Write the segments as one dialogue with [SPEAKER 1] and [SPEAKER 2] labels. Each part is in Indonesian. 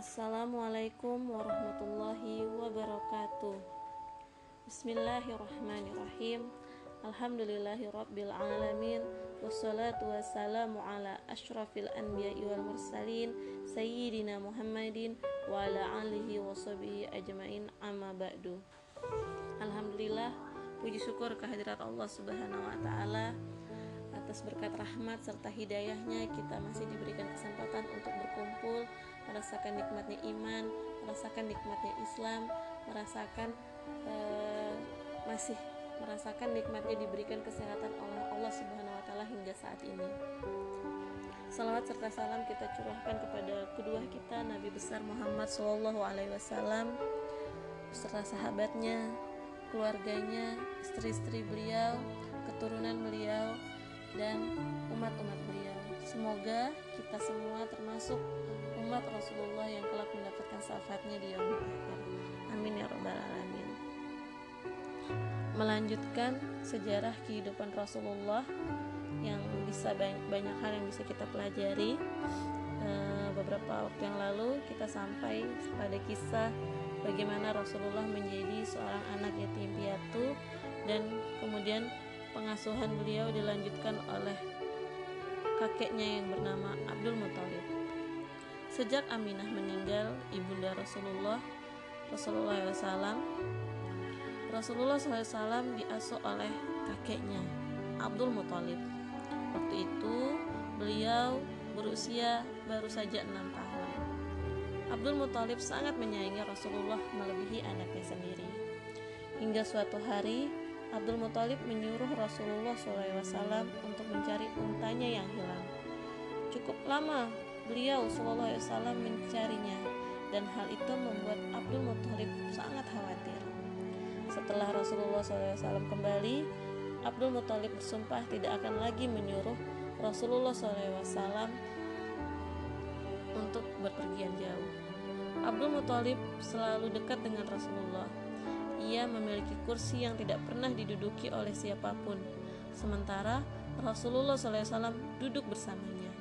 [SPEAKER 1] Assalamualaikum warahmatullahi wabarakatuh. Bismillahirrahmanirrahim. Alhamdulillahi rabbil alamin. Wassalatu wassalamu ala ashrafil anbiya'i wal mursalin Sayyidina Muhammadin Wa ala alihi wa ajmain. Amma ba'du. Alhamdulillah Puji syukur kehadirat Allah subhanahu wa ta'ala atas berkat rahmat serta hidayahnya kita masih diberikan kesempatan untuk berkumpul merasakan nikmatnya iman merasakan nikmatnya Islam merasakan uh, masih merasakan nikmatnya diberikan kesehatan oleh Allah Subhanahu wa taala hingga saat ini. Salawat serta salam kita curahkan kepada kedua kita Nabi besar Muhammad Shallallahu alaihi wasallam beserta sahabatnya, keluarganya, istri-istri beliau, keturunan beliau dan umat-umat beliau. Semoga kita semua termasuk umat Rasulullah yang kelak mendapatkan syafaatnya di yaumil akhir. Amin ya rabbal alamin. Melanjutkan sejarah kehidupan Rasulullah yang bisa banyak, banyak hal yang bisa kita pelajari. E, beberapa waktu yang lalu kita sampai pada kisah bagaimana Rasulullah menjadi seorang anak yatim piatu dan kemudian pengasuhan beliau dilanjutkan oleh kakeknya yang bernama Abdul Muthalib. Sejak Aminah meninggal, ibunda Rasulullah Rasulullah SAW Rasulullah SAW diasuh oleh kakeknya Abdul Muthalib. Waktu itu beliau berusia baru saja enam tahun. Abdul Muthalib sangat menyayangi Rasulullah melebihi anaknya sendiri. Hingga suatu hari Abdul Muthalib menyuruh Rasulullah SAW untuk mencari untanya yang hilang. Cukup lama beliau SAW mencarinya dan hal itu membuat Abdul Muthalib sangat khawatir. Setelah Rasulullah SAW kembali, Abdul Muthalib bersumpah tidak akan lagi menyuruh Rasulullah SAW untuk berpergian jauh. Abdul Muthalib selalu dekat dengan Rasulullah ia memiliki kursi yang tidak pernah diduduki oleh siapa pun, sementara Rasulullah SAW duduk bersamanya.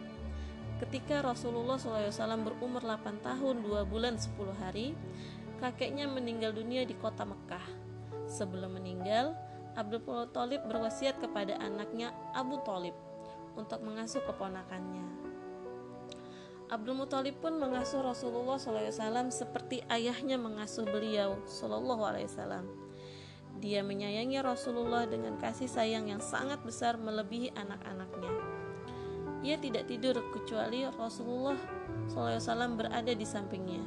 [SPEAKER 1] Ketika Rasulullah SAW berumur 8 tahun 2 bulan 10 hari, kakeknya meninggal dunia di kota Mekah. Sebelum meninggal, Abdul Thalib berwasiat kepada anaknya Abu Thalib untuk mengasuh keponakannya. Abdul Muthalib pun mengasuh Rasulullah SAW seperti ayahnya mengasuh beliau Wasallam. Dia menyayangi Rasulullah dengan kasih sayang yang sangat besar melebihi anak-anaknya. Ia tidak tidur kecuali Rasulullah SAW berada di sampingnya.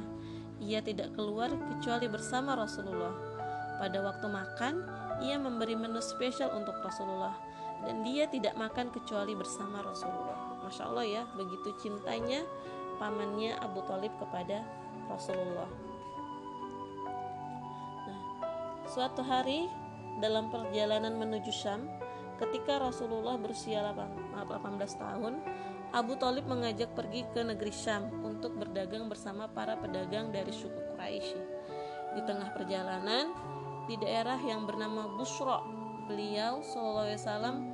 [SPEAKER 1] Ia tidak keluar kecuali bersama Rasulullah. Pada waktu makan, ia memberi menu spesial untuk Rasulullah dan dia tidak makan kecuali bersama Rasulullah. Masya Allah ya, begitu cintanya pamannya Abu Talib kepada Rasulullah. Nah, suatu hari dalam perjalanan menuju Syam, ketika Rasulullah berusia 18 tahun, Abu Talib mengajak pergi ke negeri Syam untuk berdagang bersama para pedagang dari suku Quraisy. Di tengah perjalanan, di daerah yang bernama Busra, beliau SAW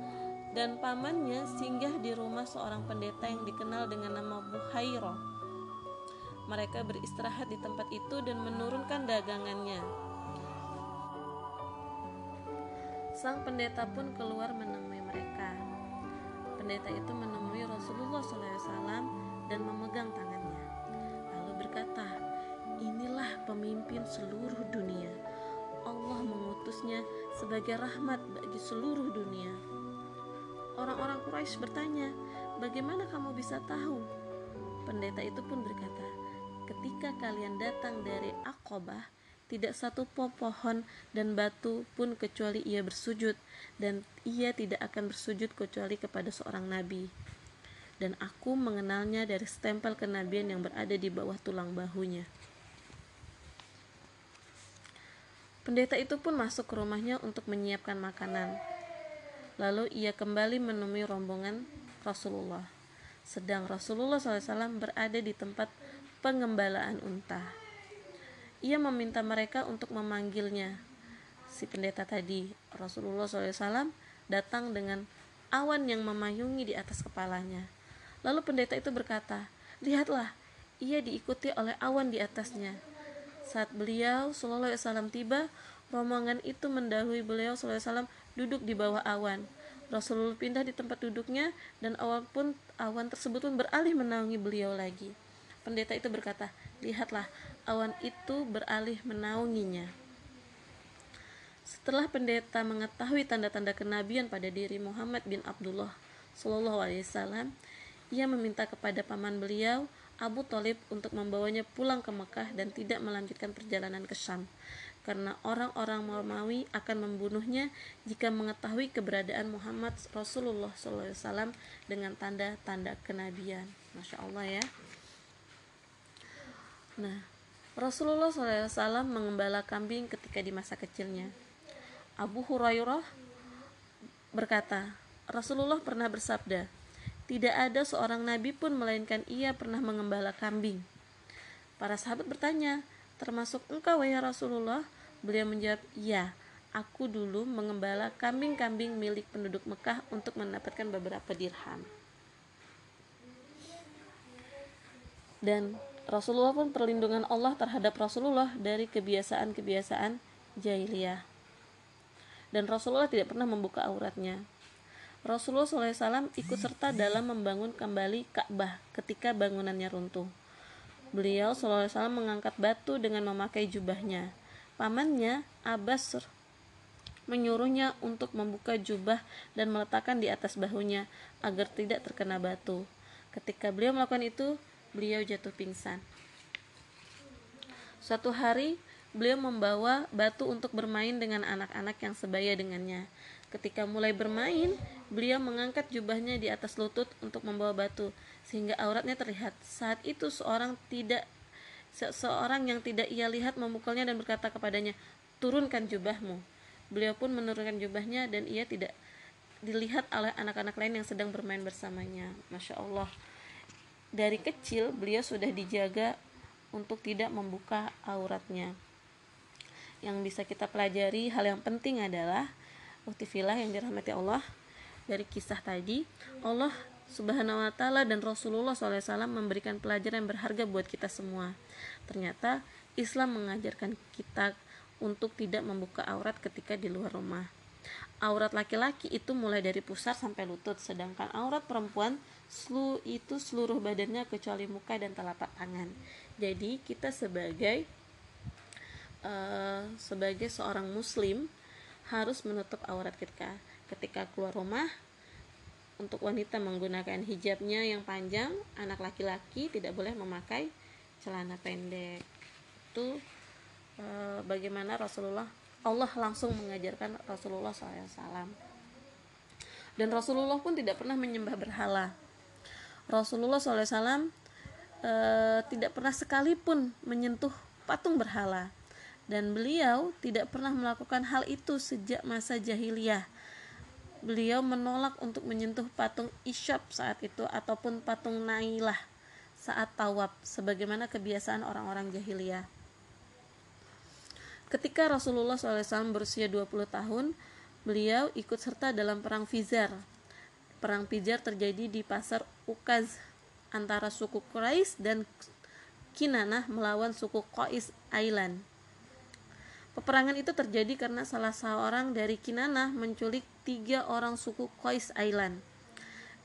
[SPEAKER 1] dan pamannya singgah di rumah seorang pendeta yang dikenal dengan nama Buhairo. Mereka beristirahat di tempat itu dan menurunkan dagangannya. Sang pendeta pun keluar menemui mereka. Pendeta itu menemui Rasulullah SAW dan memegang tangannya. Lalu berkata, "Inilah pemimpin seluruh dunia. Allah mengutusnya sebagai rahmat bagi seluruh dunia." Orang-orang Quraisy bertanya, "Bagaimana kamu bisa tahu?" Pendeta itu pun berkata, "Ketika kalian datang dari Aqabah, tidak satu pohon dan batu pun kecuali ia bersujud dan ia tidak akan bersujud kecuali kepada seorang nabi." Dan aku mengenalnya dari stempel kenabian yang berada di bawah tulang bahunya. Pendeta itu pun masuk ke rumahnya untuk menyiapkan makanan. Lalu ia kembali menemui rombongan Rasulullah. Sedang Rasulullah SAW berada di tempat pengembalaan unta. Ia meminta mereka untuk memanggilnya. Si pendeta tadi, Rasulullah SAW, datang dengan awan yang memayungi di atas kepalanya. Lalu pendeta itu berkata, "Lihatlah, ia diikuti oleh awan di atasnya. Saat beliau Shallallahu Alaihi Wasallam tiba, rombongan itu mendahului beliau Wasallam duduk di bawah awan. Rasulullah pindah di tempat duduknya dan awan pun awan tersebut pun beralih menaungi beliau lagi. Pendeta itu berkata, "Lihatlah, awan itu beralih menaunginya." Setelah pendeta mengetahui tanda-tanda kenabian pada diri Muhammad bin Abdullah Shallallahu Alaihi Wasallam, ia meminta kepada paman beliau Abu Talib untuk membawanya pulang ke Mekah dan tidak melanjutkan perjalanan ke Syam karena orang-orang Romawi akan membunuhnya jika mengetahui keberadaan Muhammad Rasulullah SAW dengan tanda-tanda kenabian. Masya Allah ya. Nah, Rasulullah SAW mengembala kambing ketika di masa kecilnya. Abu Hurairah berkata, Rasulullah pernah bersabda, tidak ada seorang nabi pun melainkan ia pernah mengembala kambing. Para sahabat bertanya, termasuk engkau ya Rasulullah? Beliau menjawab, iya, aku dulu mengembala kambing-kambing milik penduduk Mekah untuk mendapatkan beberapa dirham. Dan Rasulullah pun perlindungan Allah terhadap Rasulullah dari kebiasaan-kebiasaan jahiliyah. Dan Rasulullah tidak pernah membuka auratnya. Rasulullah SAW ikut serta dalam membangun kembali Ka'bah ketika bangunannya runtuh. Beliau SAW mengangkat batu dengan memakai jubahnya. Pamannya, Abbas, menyuruhnya untuk membuka jubah dan meletakkan di atas bahunya agar tidak terkena batu. Ketika beliau melakukan itu, beliau jatuh pingsan. Suatu hari, beliau membawa batu untuk bermain dengan anak-anak yang sebaya dengannya. Ketika mulai bermain, beliau mengangkat jubahnya di atas lutut untuk membawa batu sehingga auratnya terlihat. Saat itu seorang tidak seorang yang tidak ia lihat memukulnya dan berkata kepadanya, "Turunkan jubahmu." Beliau pun menurunkan jubahnya dan ia tidak dilihat oleh anak-anak lain yang sedang bermain bersamanya. Masya Allah. Dari kecil beliau sudah dijaga untuk tidak membuka auratnya. Yang bisa kita pelajari hal yang penting adalah Uktifilah yang dirahmati Allah dari kisah tadi Allah Subhanahu wa taala dan Rasulullah SAW memberikan pelajaran yang berharga buat kita semua. Ternyata Islam mengajarkan kita untuk tidak membuka aurat ketika di luar rumah. Aurat laki-laki itu mulai dari pusar sampai lutut, sedangkan aurat perempuan selu itu seluruh badannya kecuali muka dan telapak tangan. Jadi kita sebagai uh, sebagai seorang muslim harus menutup aurat kita ketika keluar rumah untuk wanita menggunakan hijabnya yang panjang anak laki-laki tidak boleh memakai celana pendek. Itu e, bagaimana Rasulullah Allah langsung mengajarkan Rasulullah SAW dan Rasulullah pun tidak pernah menyembah berhala. Rasulullah SAW e, tidak pernah sekalipun menyentuh patung berhala. Dan beliau tidak pernah melakukan hal itu sejak masa jahiliyah. Beliau menolak untuk menyentuh patung Isyab saat itu ataupun patung Nailah saat tawaf sebagaimana kebiasaan orang-orang jahiliyah. Ketika Rasulullah SAW berusia 20 tahun, beliau ikut serta dalam perang Fizar. Perang Fizar terjadi di pasar Ukaz antara suku Quraisy dan Kinanah melawan suku Qais Island. Peperangan itu terjadi karena salah seorang dari Kinanah menculik tiga orang suku Qais Island.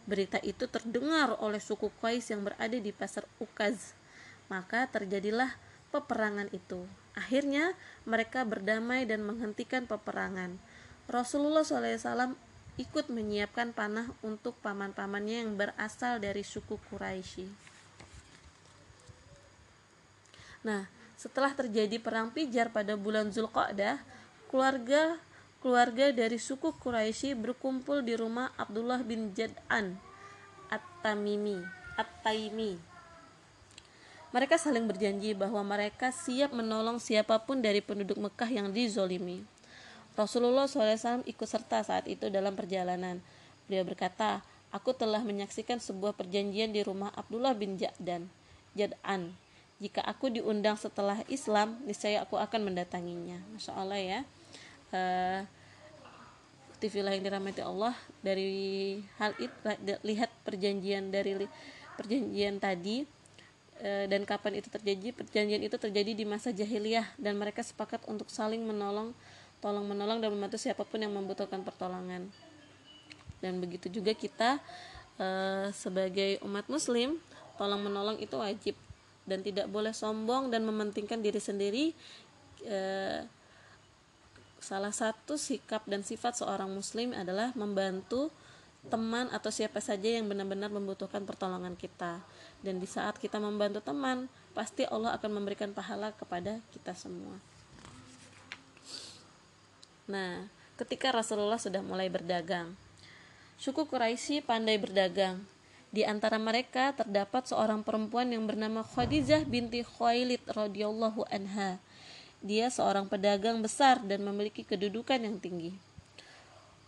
[SPEAKER 1] Berita itu terdengar oleh suku Qais yang berada di pasar Ukaz. Maka terjadilah peperangan itu. Akhirnya mereka berdamai dan menghentikan peperangan. Rasulullah SAW ikut menyiapkan panah untuk paman-pamannya yang berasal dari suku Quraisy. Nah, setelah terjadi perang Pijar pada bulan Zulqa'dah, keluarga keluarga dari suku Quraisy berkumpul di rumah Abdullah bin Jad'an At-Tamimi At-Taimi. Mereka saling berjanji bahwa mereka siap menolong siapa pun dari penduduk Mekah yang dizolimi. Rasulullah SAW ikut serta saat itu dalam perjalanan. Beliau berkata, Aku telah menyaksikan sebuah perjanjian di rumah Abdullah bin Jad'an. Jad'an jika aku diundang setelah Islam niscaya aku akan mendatanginya. Masya Allah ya. Uh, TV yang dirahmati Allah dari hal itu lihat perjanjian dari perjanjian tadi e, dan kapan itu terjadi perjanjian itu terjadi di masa jahiliyah dan mereka sepakat untuk saling menolong tolong menolong dan membantu siapa pun yang membutuhkan pertolongan. Dan begitu juga kita e, sebagai umat muslim tolong menolong itu wajib dan tidak boleh sombong dan mementingkan diri sendiri e, salah satu sikap dan sifat seorang muslim adalah membantu teman atau siapa saja yang benar-benar membutuhkan pertolongan kita. Dan di saat kita membantu teman pasti Allah akan memberikan pahala kepada kita semua. Nah ketika Rasulullah sudah mulai berdagang suku Quraisy pandai berdagang di antara mereka terdapat seorang perempuan yang bernama Khadijah binti Khuwailid radhiyallahu anha. Dia seorang pedagang besar dan memiliki kedudukan yang tinggi.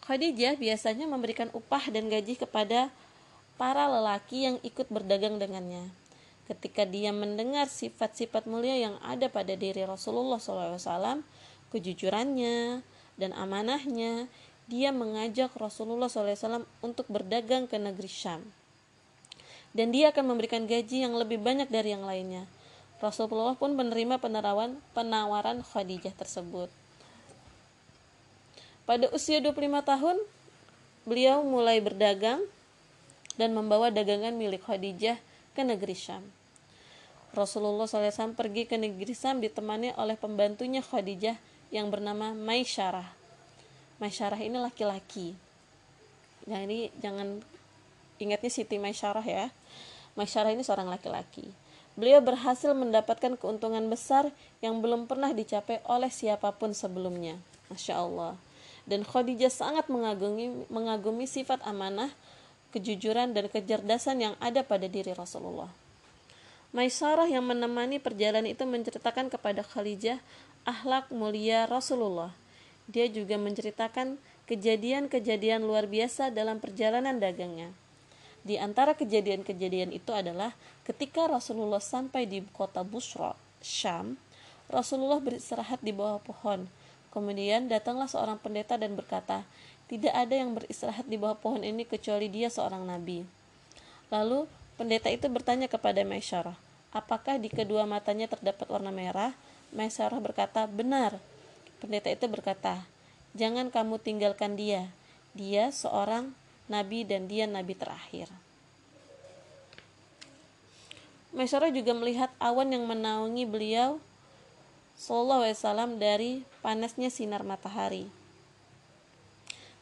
[SPEAKER 1] Khadijah biasanya memberikan upah dan gaji kepada para lelaki yang ikut berdagang dengannya. Ketika dia mendengar sifat-sifat mulia yang ada pada diri Rasulullah SAW, kejujurannya dan amanahnya, dia mengajak Rasulullah SAW untuk berdagang ke negeri Syam. Dan dia akan memberikan gaji yang lebih banyak dari yang lainnya. Rasulullah pun menerima penawaran penawaran Khadijah tersebut. Pada usia 25 tahun, beliau mulai berdagang dan membawa dagangan milik Khadijah ke negeri Syam. Rasulullah SAW pergi ke negeri Syam ditemani oleh pembantunya Khadijah yang bernama Maisyarah. Maisyarah ini laki-laki. Jadi jangan ingatnya Siti Maisyarah ya. Maisyarah ini seorang laki-laki. Beliau berhasil mendapatkan keuntungan besar yang belum pernah dicapai oleh siapa pun sebelumnya. Masya Allah dan Khadijah sangat mengagumi mengagumi sifat amanah, kejujuran dan kecerdasan yang ada pada diri Rasulullah. Maisarah yang menemani perjalanan itu menceritakan kepada Khadijah akhlak mulia Rasulullah. Dia juga menceritakan kejadian-kejadian luar biasa dalam perjalanan dagangnya. Di antara kejadian-kejadian itu adalah ketika Rasulullah sampai di kota Busra, Syam, Rasulullah beristirahat di bawah pohon Kemudian datanglah seorang pendeta dan berkata, "Tidak ada yang beristirahat di bawah pohon ini kecuali dia seorang nabi." Lalu pendeta itu bertanya kepada Maisyarah, "Apakah di kedua matanya terdapat warna merah?" Maisyarah berkata, "Benar." Pendeta itu berkata, "Jangan kamu tinggalkan dia. Dia seorang nabi dan dia nabi terakhir." Maisyarah juga melihat awan yang menaungi beliau Sallallahu Alaihi Wasallam dari panasnya sinar matahari.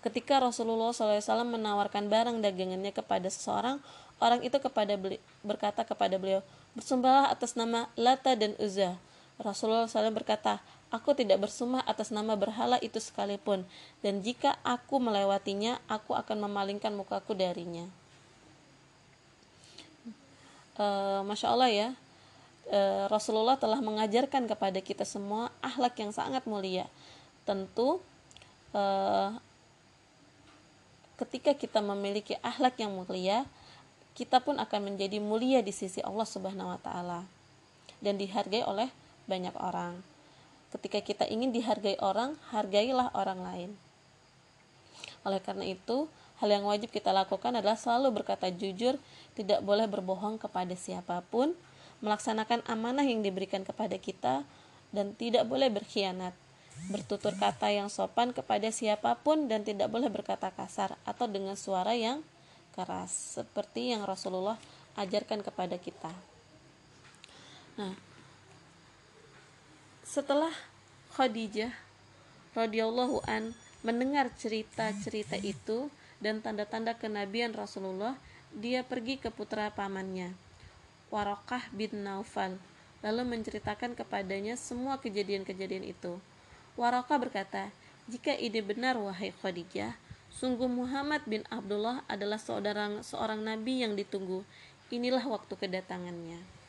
[SPEAKER 1] Ketika Rasulullah SAW menawarkan barang dagangannya kepada seseorang, orang itu kepada beli, berkata kepada beliau, bersumpahlah atas nama Lata dan Uzza. Rasulullah SAW berkata, aku tidak bersumpah atas nama berhala itu sekalipun, dan jika aku melewatinya, aku akan memalingkan mukaku darinya. Uh, Masya Allah ya, e, Rasulullah telah mengajarkan kepada kita semua akhlak yang sangat mulia. Tentu e, ketika kita memiliki akhlak yang mulia, kita pun akan menjadi mulia di sisi Allah Subhanahu wa taala dan dihargai oleh banyak orang. Ketika kita ingin dihargai orang, hargailah orang lain. Oleh karena itu, hal yang wajib kita lakukan adalah selalu berkata jujur, tidak boleh berbohong kepada siapa pun, melaksanakan amanah yang diberikan kepada kita dan tidak boleh berkhianat bertutur kata yang sopan kepada siapa pun dan tidak boleh berkata kasar atau dengan suara yang keras seperti yang Rasulullah ajarkan kepada kita. Nah, setelah Khadijah radhiyallahu an mendengar cerita-cerita itu dan tanda-tanda kenabian Rasulullah, dia pergi ke putra pamannya Warokah bin Naufal, lalu menceritakan kepadanya semua kejadian-kejadian itu. Warokah berkata, jika ini benar wahai Khadijah, sungguh Muhammad bin Abdullah adalah seorang, seorang nabi yang ditunggu. Inilah waktu kedatangannya.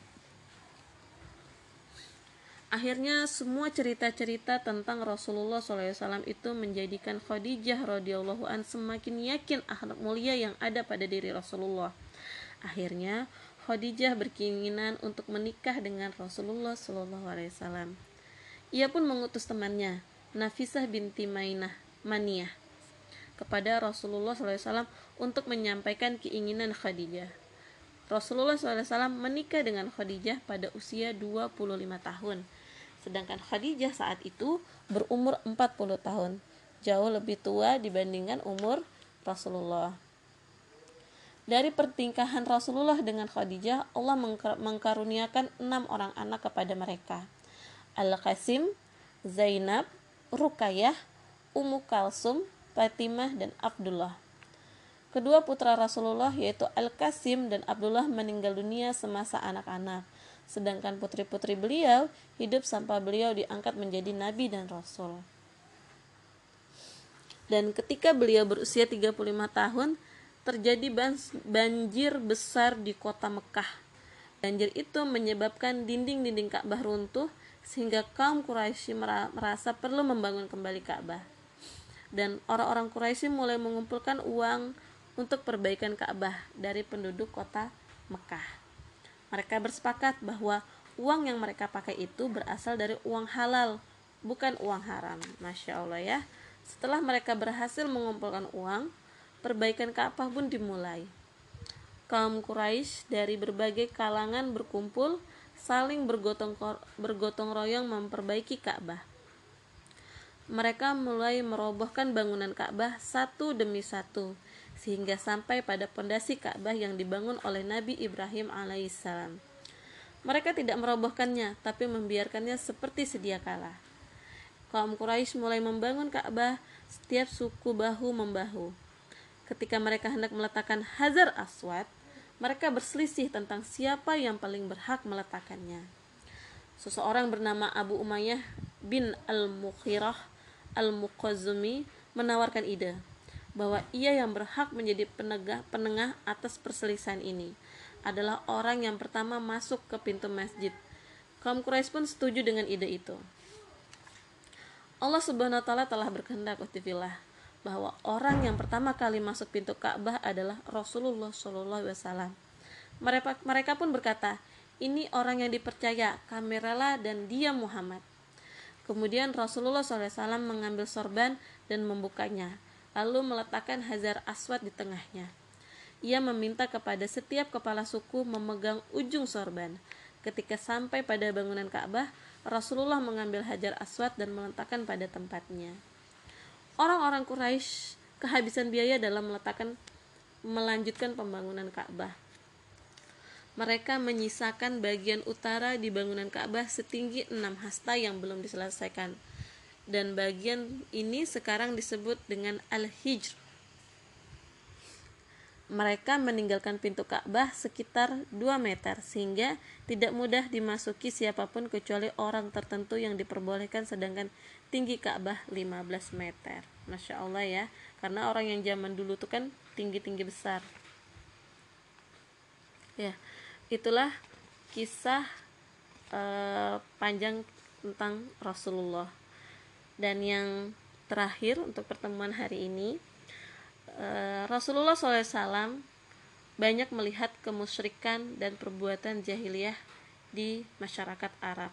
[SPEAKER 1] Akhirnya semua cerita-cerita tentang Rasulullah SAW itu menjadikan Khadijah radhiyallahu an semakin yakin akhlak mulia yang ada pada diri Rasulullah. Akhirnya Khadijah berkeinginan untuk menikah dengan Rasulullah Wasallam. Ia pun mengutus temannya, Nafisah binti Mainah Maniyah, kepada Rasulullah SAW untuk menyampaikan keinginan Khadijah. Rasulullah SAW menikah dengan Khadijah pada usia 25 tahun. Sedangkan Khadijah saat itu berumur 40 tahun. Jauh lebih tua dibandingkan umur Rasulullah. Dari pertingkahan Rasulullah dengan Khadijah, Allah mengkaruniakan enam orang anak kepada mereka. Al-Qasim, Zainab, Rukayah, Ummu Kalsum, Fatimah, dan Abdullah. Kedua putra Rasulullah yaitu Al-Qasim dan Abdullah meninggal dunia semasa anak-anak. Sedangkan putri-putri beliau hidup sampai beliau diangkat menjadi nabi dan rasul. Dan ketika beliau berusia 35 tahun, terjadi banjir besar di kota Mekah. Banjir itu menyebabkan dinding-dinding Ka'bah runtuh sehingga kaum Quraisy merasa perlu membangun kembali Ka'bah. Dan orang-orang Quraisy mulai mengumpulkan uang untuk perbaikan Ka'bah dari penduduk kota Mekah. Mereka bersepakat bahwa uang yang mereka pakai itu berasal dari uang halal, bukan uang haram. Masya Allah ya. Setelah mereka berhasil mengumpulkan uang, perbaikan Ka'bah pun dimulai. Kaum Quraisy dari berbagai kalangan berkumpul, saling bergotong, bergotong royong memperbaiki Ka'bah. Mereka mulai merobohkan bangunan Ka'bah satu demi satu, sehingga sampai pada pondasi Ka'bah yang dibangun oleh Nabi Ibrahim alaihissalam. Mereka tidak merobohkannya, tapi membiarkannya seperti sedia kala. Kaum Quraisy mulai membangun Ka'bah, setiap suku bahu membahu. Ketika mereka hendak meletakkan Hajar Aswad, mereka berselisih tentang siapa yang paling berhak meletakkannya. Seseorang bernama Abu Umayyah bin Al-Mukhirah Al-Muqazzumi menawarkan ide bahwa ia yang berhak menjadi penegah, penengah atas perselisihan ini adalah orang yang pertama masuk ke pintu masjid. Kaum Quraisy pun setuju dengan ide itu. Allah Subhanahu wa taala telah berkehendak Utifillah bahwa orang yang pertama kali masuk pintu Ka'bah adalah Rasulullah Shallallahu alaihi wasallam. Mereka mereka pun berkata, "Ini orang yang dipercaya, kami rela dan dia Muhammad." Kemudian Rasulullah SAW mengambil sorban dan membukanya lalu meletakkan Hajar Aswad di tengahnya. Ia meminta kepada setiap kepala suku memegang ujung sorban. Ketika sampai pada bangunan Ka'bah, Rasulullah mengambil Hajar Aswad dan meletakkan pada tempatnya. Orang-orang Quraisy kehabisan biaya dalam meletakkan melanjutkan pembangunan Ka'bah. Mereka menyisakan bagian utara di bangunan Ka'bah setinggi enam hasta yang belum diselesaikan dan bagian ini sekarang disebut dengan Al-Hijr. Mereka meninggalkan pintu Ka'bah sekitar 2 meter sehingga tidak mudah dimasuki siapa pun kecuali orang tertentu yang diperbolehkan sedangkan tinggi Ka'bah 15 meter. Masya Allah ya, karena orang yang zaman dulu itu kan tinggi-tinggi besar. Ya, itulah kisah uh, panjang tentang Rasulullah dan yang terakhir untuk pertemuan hari ini eh, Rasulullah SAW banyak melihat kemusyrikan dan perbuatan jahiliyah di masyarakat Arab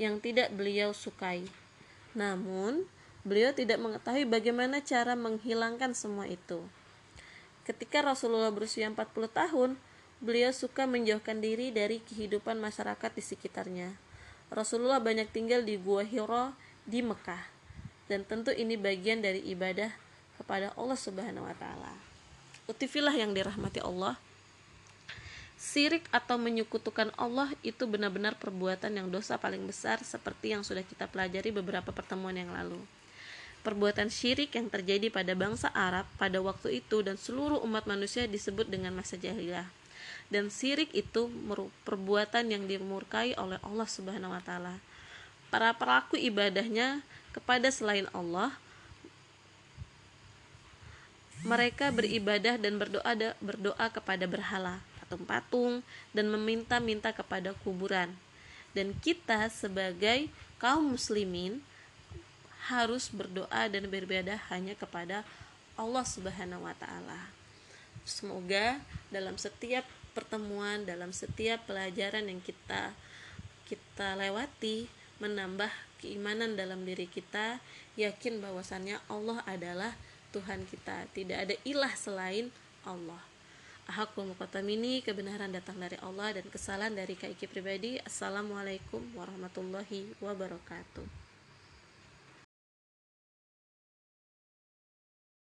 [SPEAKER 1] yang tidak beliau sukai. Namun, beliau tidak mengetahui bagaimana cara menghilangkan semua itu. Ketika Rasulullah berusia 40 tahun, beliau suka menjauhkan diri dari kehidupan masyarakat di sekitarnya. Rasulullah banyak tinggal di Gua Hiro di Mekah dan tentu ini bagian dari ibadah kepada Allah Subhanahu wa taala. Utifilah yang dirahmati Allah. Sirik atau menyekutukan Allah itu benar-benar perbuatan yang dosa paling besar seperti yang sudah kita pelajari beberapa pertemuan yang lalu. Perbuatan syirik yang terjadi pada bangsa Arab pada waktu itu dan seluruh umat manusia disebut dengan masa jahiliyah. Dan sirik itu perbuatan yang dimurkai oleh Allah Subhanahu wa taala para pelaku ibadahnya kepada selain Allah mereka beribadah dan berdoa berdoa kepada berhala patung-patung dan meminta-minta kepada kuburan dan kita sebagai kaum muslimin harus berdoa dan beribadah hanya kepada Allah Subhanahu wa taala. Semoga dalam setiap pertemuan, dalam setiap pelajaran yang kita kita lewati menambah keimanan dalam diri kita yakin bahwasannya Allah adalah Tuhan kita. Tidak ada ilah selain Allah. Hakul muqatamini kebenaran datang dari Allah dan kesalahan dari kaiki pribadi. Assalamualaikum warahmatullahi wabarakatuh